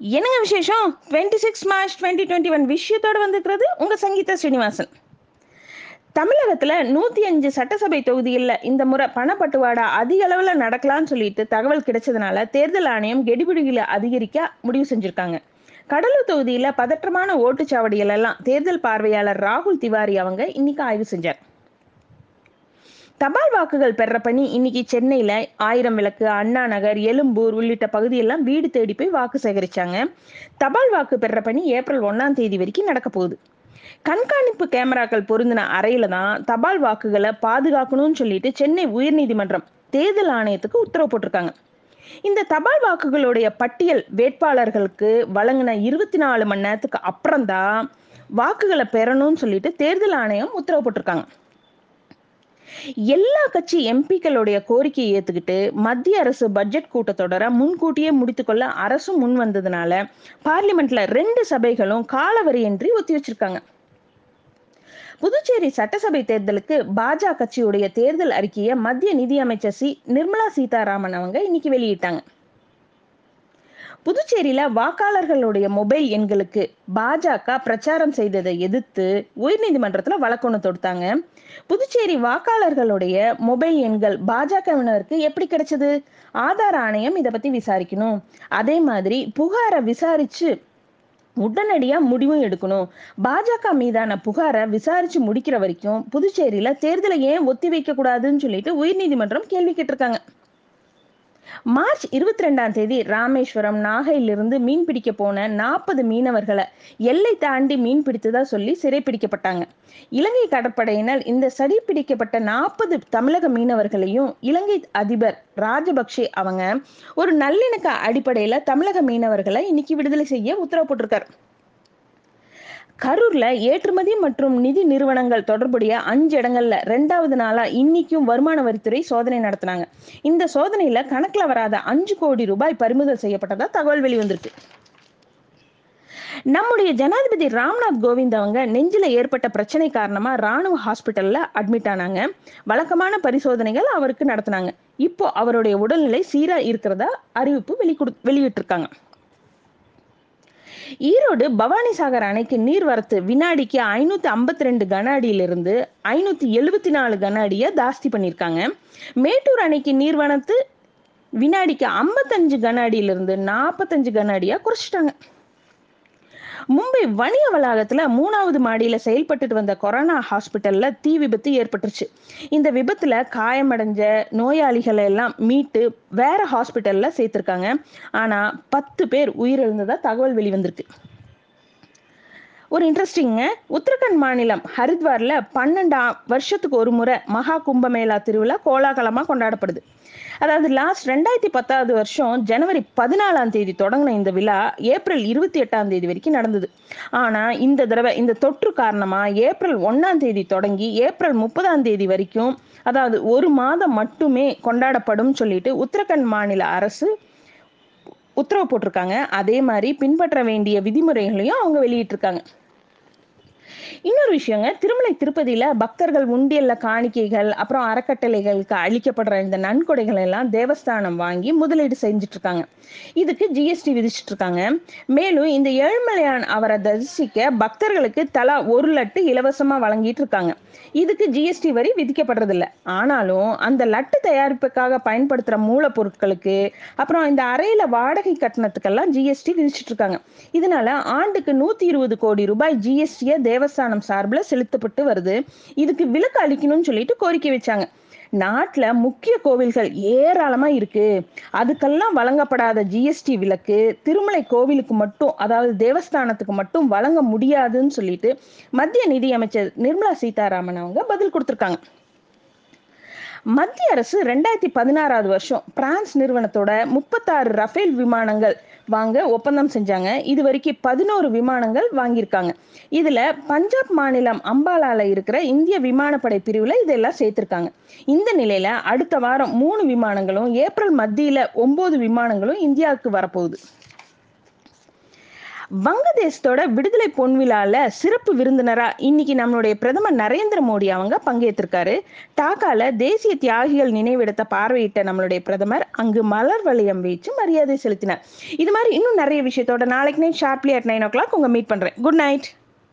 என்னங்க விசேஷம்? Twenty six March twenty twenty one விஷயத்தோடு வந்திருக்கிறது உங்கள் சங்கீதா ஸ்ரீனிவாசன். தமிழகத்தில் நூற்றி அஞ்சு சட்டசபை தொகுதிகளில் இந்த முறை பணப்பட்டுவாடா அதிக அளவில் நடக்கலாம்னு சொல்லிட்டு தகவல் கிடைச்சதுனால தேர்தல் ஆணையம் கெடிபிடிகளை அதிகரிக்க முடிவு செஞ்சுருக்காங்க. கடலூர் தொகுதியில் பதற்றமான ஓட்டுச்சாவடிகள் எல்லாம் தேர்தல் பார்வையாளர் ராகுல் திவாரி அவங்க இன்னைக்கு ஆய்வு செஞ்சார். தபால் வாக்குகள் பெற பணி இன்னைக்கு சென்னையில ஆயிரம் விளக்கு அண்ணா நகர் எழும்பூர் உள்ளிட்ட பகுதியெல்லாம் வீடு தேடி போய் வாக்கு சேகரிச்சாங்க. தபால் வாக்கு பெற பணி ஏப்ரல் ஒன்னாம் தேதி வரைக்கும் நடக்க போகுது. கண்காணிப்பு கேமராக்கள் பொருந்தின அறையில தான் தபால் வாக்குகளை பாதுகாக்கணும்னு சொல்லிட்டு சென்னை உயர்நீதிமன்றம் தேர்தல் ஆணையத்துக்கு உத்தரவு போட்டிருக்காங்க. இந்த தபால் வாக்குகளுடைய பட்டியல் வேட்பாளர்களுக்கு வழங்கின இருபத்தி நாலு மணி நேரத்துக்கு அப்புறம்தான் வாக்குகளை பெறணும்னு சொல்லிட்டு தேர்தல் ஆணையம் உத்தரவு போட்டிருக்காங்க. எல்லா கட்சி எம்பிக்களுடைய கோரிக்கையை ஏத்துக்கிட்டு மத்திய அரசு பட்ஜெட் கூட்டத்தொடரை முன்கூட்டியே முடித்துக்கொள்ள அரசும் முன் வந்ததுனால பார்லிமெண்ட்ல ரெண்டு சபைகளும் காலவரையின்றி ஒத்தி வச்சிருக்காங்க. புதுச்சேரி சட்டசபை தேர்தலுக்கு பாஜக கட்சியுடைய தேர்தல் அறிக்கையை மத்திய நிதியமைச்சர் சி. நிர்மலா சீதாராமன் அவங்க இன்னைக்கு வெளியிட்டாங்க. புதுச்சேரியில வாக்காளர்களுடைய மொபைல் எண்களுக்கு பாஜக பிரச்சாரம் செய்ததை எதிர்த்து உயர்நீதிமன்றத்துல வழக்கொன்னு தொடுத்தாங்க. புதுச்சேரி வாக்காளர்களுடைய மொபைல் எண்கள் பாஜகவினருக்கு எப்படி கிடைச்சது? ஆதார் ஆணையம் இதை பத்தி விசாரிக்கணும். அதே மாதிரி புகாரை விசாரிச்சு உடனடியா முடிவும் எடுக்கணும். பாஜக மீதான புகாரை விசாரிச்சு முடிக்கிற வரைக்கும் புதுச்சேரியில தேர்தலை ஏன் ஒத்தி வைக்க கூடாதுன்னு சொல்லிட்டு உயர்நீதிமன்றம் கேள்வி கேட்டிருக்காங்க. மார்ச் இருபத்தி ரெண்டாம் தேதி ராமேஸ்வரம் நாகையிலிருந்து மீன் பிடிக்க போன நாற்பது மீனவர்களை எல்லை தாண்டி மீன் பிடித்ததா சொல்லி சிறைப்பிடிக்கப்பட்டாங்க இலங்கை கடற்படையினர் இந்த சரி பிடிக்கப்பட்ட நாற்பது தமிழக மீனவர்களையும் இலங்கை அதிபர் ராஜபக்சே அவங்க ஒரு நல்லிணக்க அடிப்படையில தமிழக மீனவர்களை இன்னைக்கு விடுதலை செய்ய உத்தரவு போட்டிருக்காரு. கரூர்ல ஏற்றுமதி மற்றும் நிதி நிறுவனங்கள் தொடர்புடைய அஞ்சு இடங்கள்ல ரெண்டாவது நாளா இன்னைக்கும் வருமான வரித்துறை சோதனை நடத்தினாங்க. இந்த சோதனையில கணக்குல வராத அஞ்சு கோடி ரூபாய் பறிமுதல் செய்யப்பட்டதா தகவல் வெளிவந்திருக்கு. நம்முடைய ஜனாதிபதி ராம்நாத் கோவிந்த் அவங்க நெஞ்சில ஏற்பட்ட பிரச்சனை காரணமா ராணுவ ஹாஸ்பிட்டல்ல அட்மிட் ஆனாங்க. வழக்கமான பரிசோதனைகள் அவருக்கு நடத்தினாங்க. இப்போ அவருடைய உடல்நிலை சீரா இருக்கிறதா அறிவிப்பு வெளி வெளியிட்டிருக்காங்க. ஈரோடு பவானிசாகர் அணைக்கு நீர்வரத்து வினாடிக்கு ஐநூத்தி ஐம்பத்தி ரெண்டு கன அடியிலிருந்து ஐநூத்தி எழுபத்தி நாலு கன அடியை ஜாஸ்தி பண்ணியிருக்காங்க. மேட்டூர் அணைக்கு நீர்வரத்து வினாடிக்கு ஐம்பத்தஞ்சு கன அடியிலிருந்து நாற்பத்தஞ்சு கன அடியா குறைச்சிட்டாங்க. மும்பை வணிக வளாகத்துல மூணாவது மாடியில செயல்பட்டுட்டு வந்த கொரோனா ஹாஸ்பிட்டல்ல தீ விபத்து ஏற்பட்டுருச்சு. இந்த விபத்துல காயமடைஞ்ச நோயாளிகளை எல்லாம் மீட்டு வேற ஹாஸ்பிட்டல்ல சேர்த்திருக்காங்க. ஆனா பத்து பேர் உயிரிழந்ததா தகவல் வெளிவந்திருக்கு. ஒரு இன்ட்ரெஸ்டிங்க உத்தரகண்ட் மாநிலம் ஹரித்வார்ல பன்னெண்டாம் வருஷத்துக்கு ஒரு முறை மகா கும்பமேளா திருவிழா கோலாகலமா கொண்டாடப்படுது. அதாவது லாஸ்ட் ரெண்டாயிரத்தி பத்தாவது வருஷம் ஜனவரி பதினாலாம் தேதி தொடங்கின இந்த விழா ஏப்ரல் இருபத்தி எட்டாம் தேதி வரைக்கும் நடந்தது. ஆனா இந்த தடவை இந்த தொற்று காரணமா ஏப்ரல் ஒன்னாம் தேதி தொடங்கி ஏப்ரல் முப்பதாம் தேதி வரைக்கும் அதாவது ஒரு மாதம் மட்டுமே கொண்டாடப்படும் சொல்லிட்டு உத்தரகண்ட் மாநில அரசு உத்தரவு போட்டிருக்காங்க. அதே மாதிரி பின்பற்ற வேண்டிய விதிமுறைகளையும் அவங்க வெளியிட்டிருக்காங்க. இன்னொரு விஷயங்க திருமலை திருப்பதியில பக்தர்கள் உண்டியல்ல காணிக்கைகள் அப்புறம் அறக்கட்டளைகளுக்கு அளிக்கப்படுற இந்த நன்கொடைகள் எல்லாம் தேவஸ்தானம் வாங்கி முதலீடு செஞ்சுட்டு இருக்காங்க இதுக்கு ஜிஎஸ்டி விதிச்சிட்டு இருக்காங்க மேலும் இந்த ஏழ்மலையான் அவரை தரிசிக்க பக்தர்களுக்கு தலா ஒரு லட்டு இலவசமா வழங்கிட்டு இருக்காங்க இதுக்கு ஜிஎஸ்டி வரி விதிக்கப்படுறது இல்லை ஆனாலும் அந்த லட்டு தயாரிப்புக்காக பயன்படுத்துற மூலப்பொருட்களுக்கு அப்புறம் இந்த அறையில வாடகை கட்டணத்துக்கெல்லாம் ஜிஎஸ்டி விதிச்சிட்டு இருக்காங்க இதனால ஆண்டுக்கு நூத்தி இருபது கோடி ரூபாய் ஜிஎஸ்டிய தேவஸ்தானம் சார்பில் செலுத்தப்பட்டு வருது. இதுக்கு விலக்கு அளிக்கணும்னு சொல்லிட்டு கோரிக்கை வச்சாங்க. நாட்டில் முக்கிய கோவில்கள் ஏராளமாக இருக்கு. அதுக்கெல்லாம் வழங்கப்படாத ஜிஎஸ்டி விலக்கு திருமலை கோவிலுக்கு மட்டும் அதாவது தேவஸ்தானத்துக்கு மட்டும் வழங்க முடியாதுன்னு சொல்லிட்டு மத்திய நிதியமைச்சர் நிர்மலா சீதாராமன் அவங்க பதில் கொடுத்துருக்காங்க. மத்திய அரசு ரெண்டாயிரத்தி பதினாறாவது வருஷம் பிரான்ஸ் நிறுவனத்தோட முப்பத்தாறு ரஃபேல் விமானங்கள் வாங்க ஒப்பந்தம் செஞ்சாங்க. இது வரைக்கும் பதினோரு விமானங்கள் வாங்கியிருக்காங்க. இதுல பஞ்சாப் மாநிலம் அம்பாலால இருக்கிற இந்திய விமானப்படை பிரிவுல இதெல்லாம் சேர்த்திருக்காங்க. இந்த நிலையில அடுத்த வாரம் மூணு விமானங்களும் ஏப்ரல் மத்தியில ஒன்பது விமானங்களும் இந்தியாவுக்கு வரப்போகுது. வங்கதேசத்தோட விடுதலை பொன்விழால சிறப்பு விருந்தினரா இன்னைக்கு நம்மளுடைய பிரதமர் நரேந்திர மோடி அவங்க பங்கேற்றிருக்காரு. டாக்கால தேசிய தியாகிகள் நினைவிடத்தை பார்வையிட்ட நம்மளுடைய பிரதமர் அங்கு மலர் வளையம் வீச்சு மரியாதை செலுத்தினார். இது மாதிரி இன்னும் நிறைய விஷயத்தோட நாளைக்கு night sharply at nine o'clock உங்க மீட் பண்றேன். Good night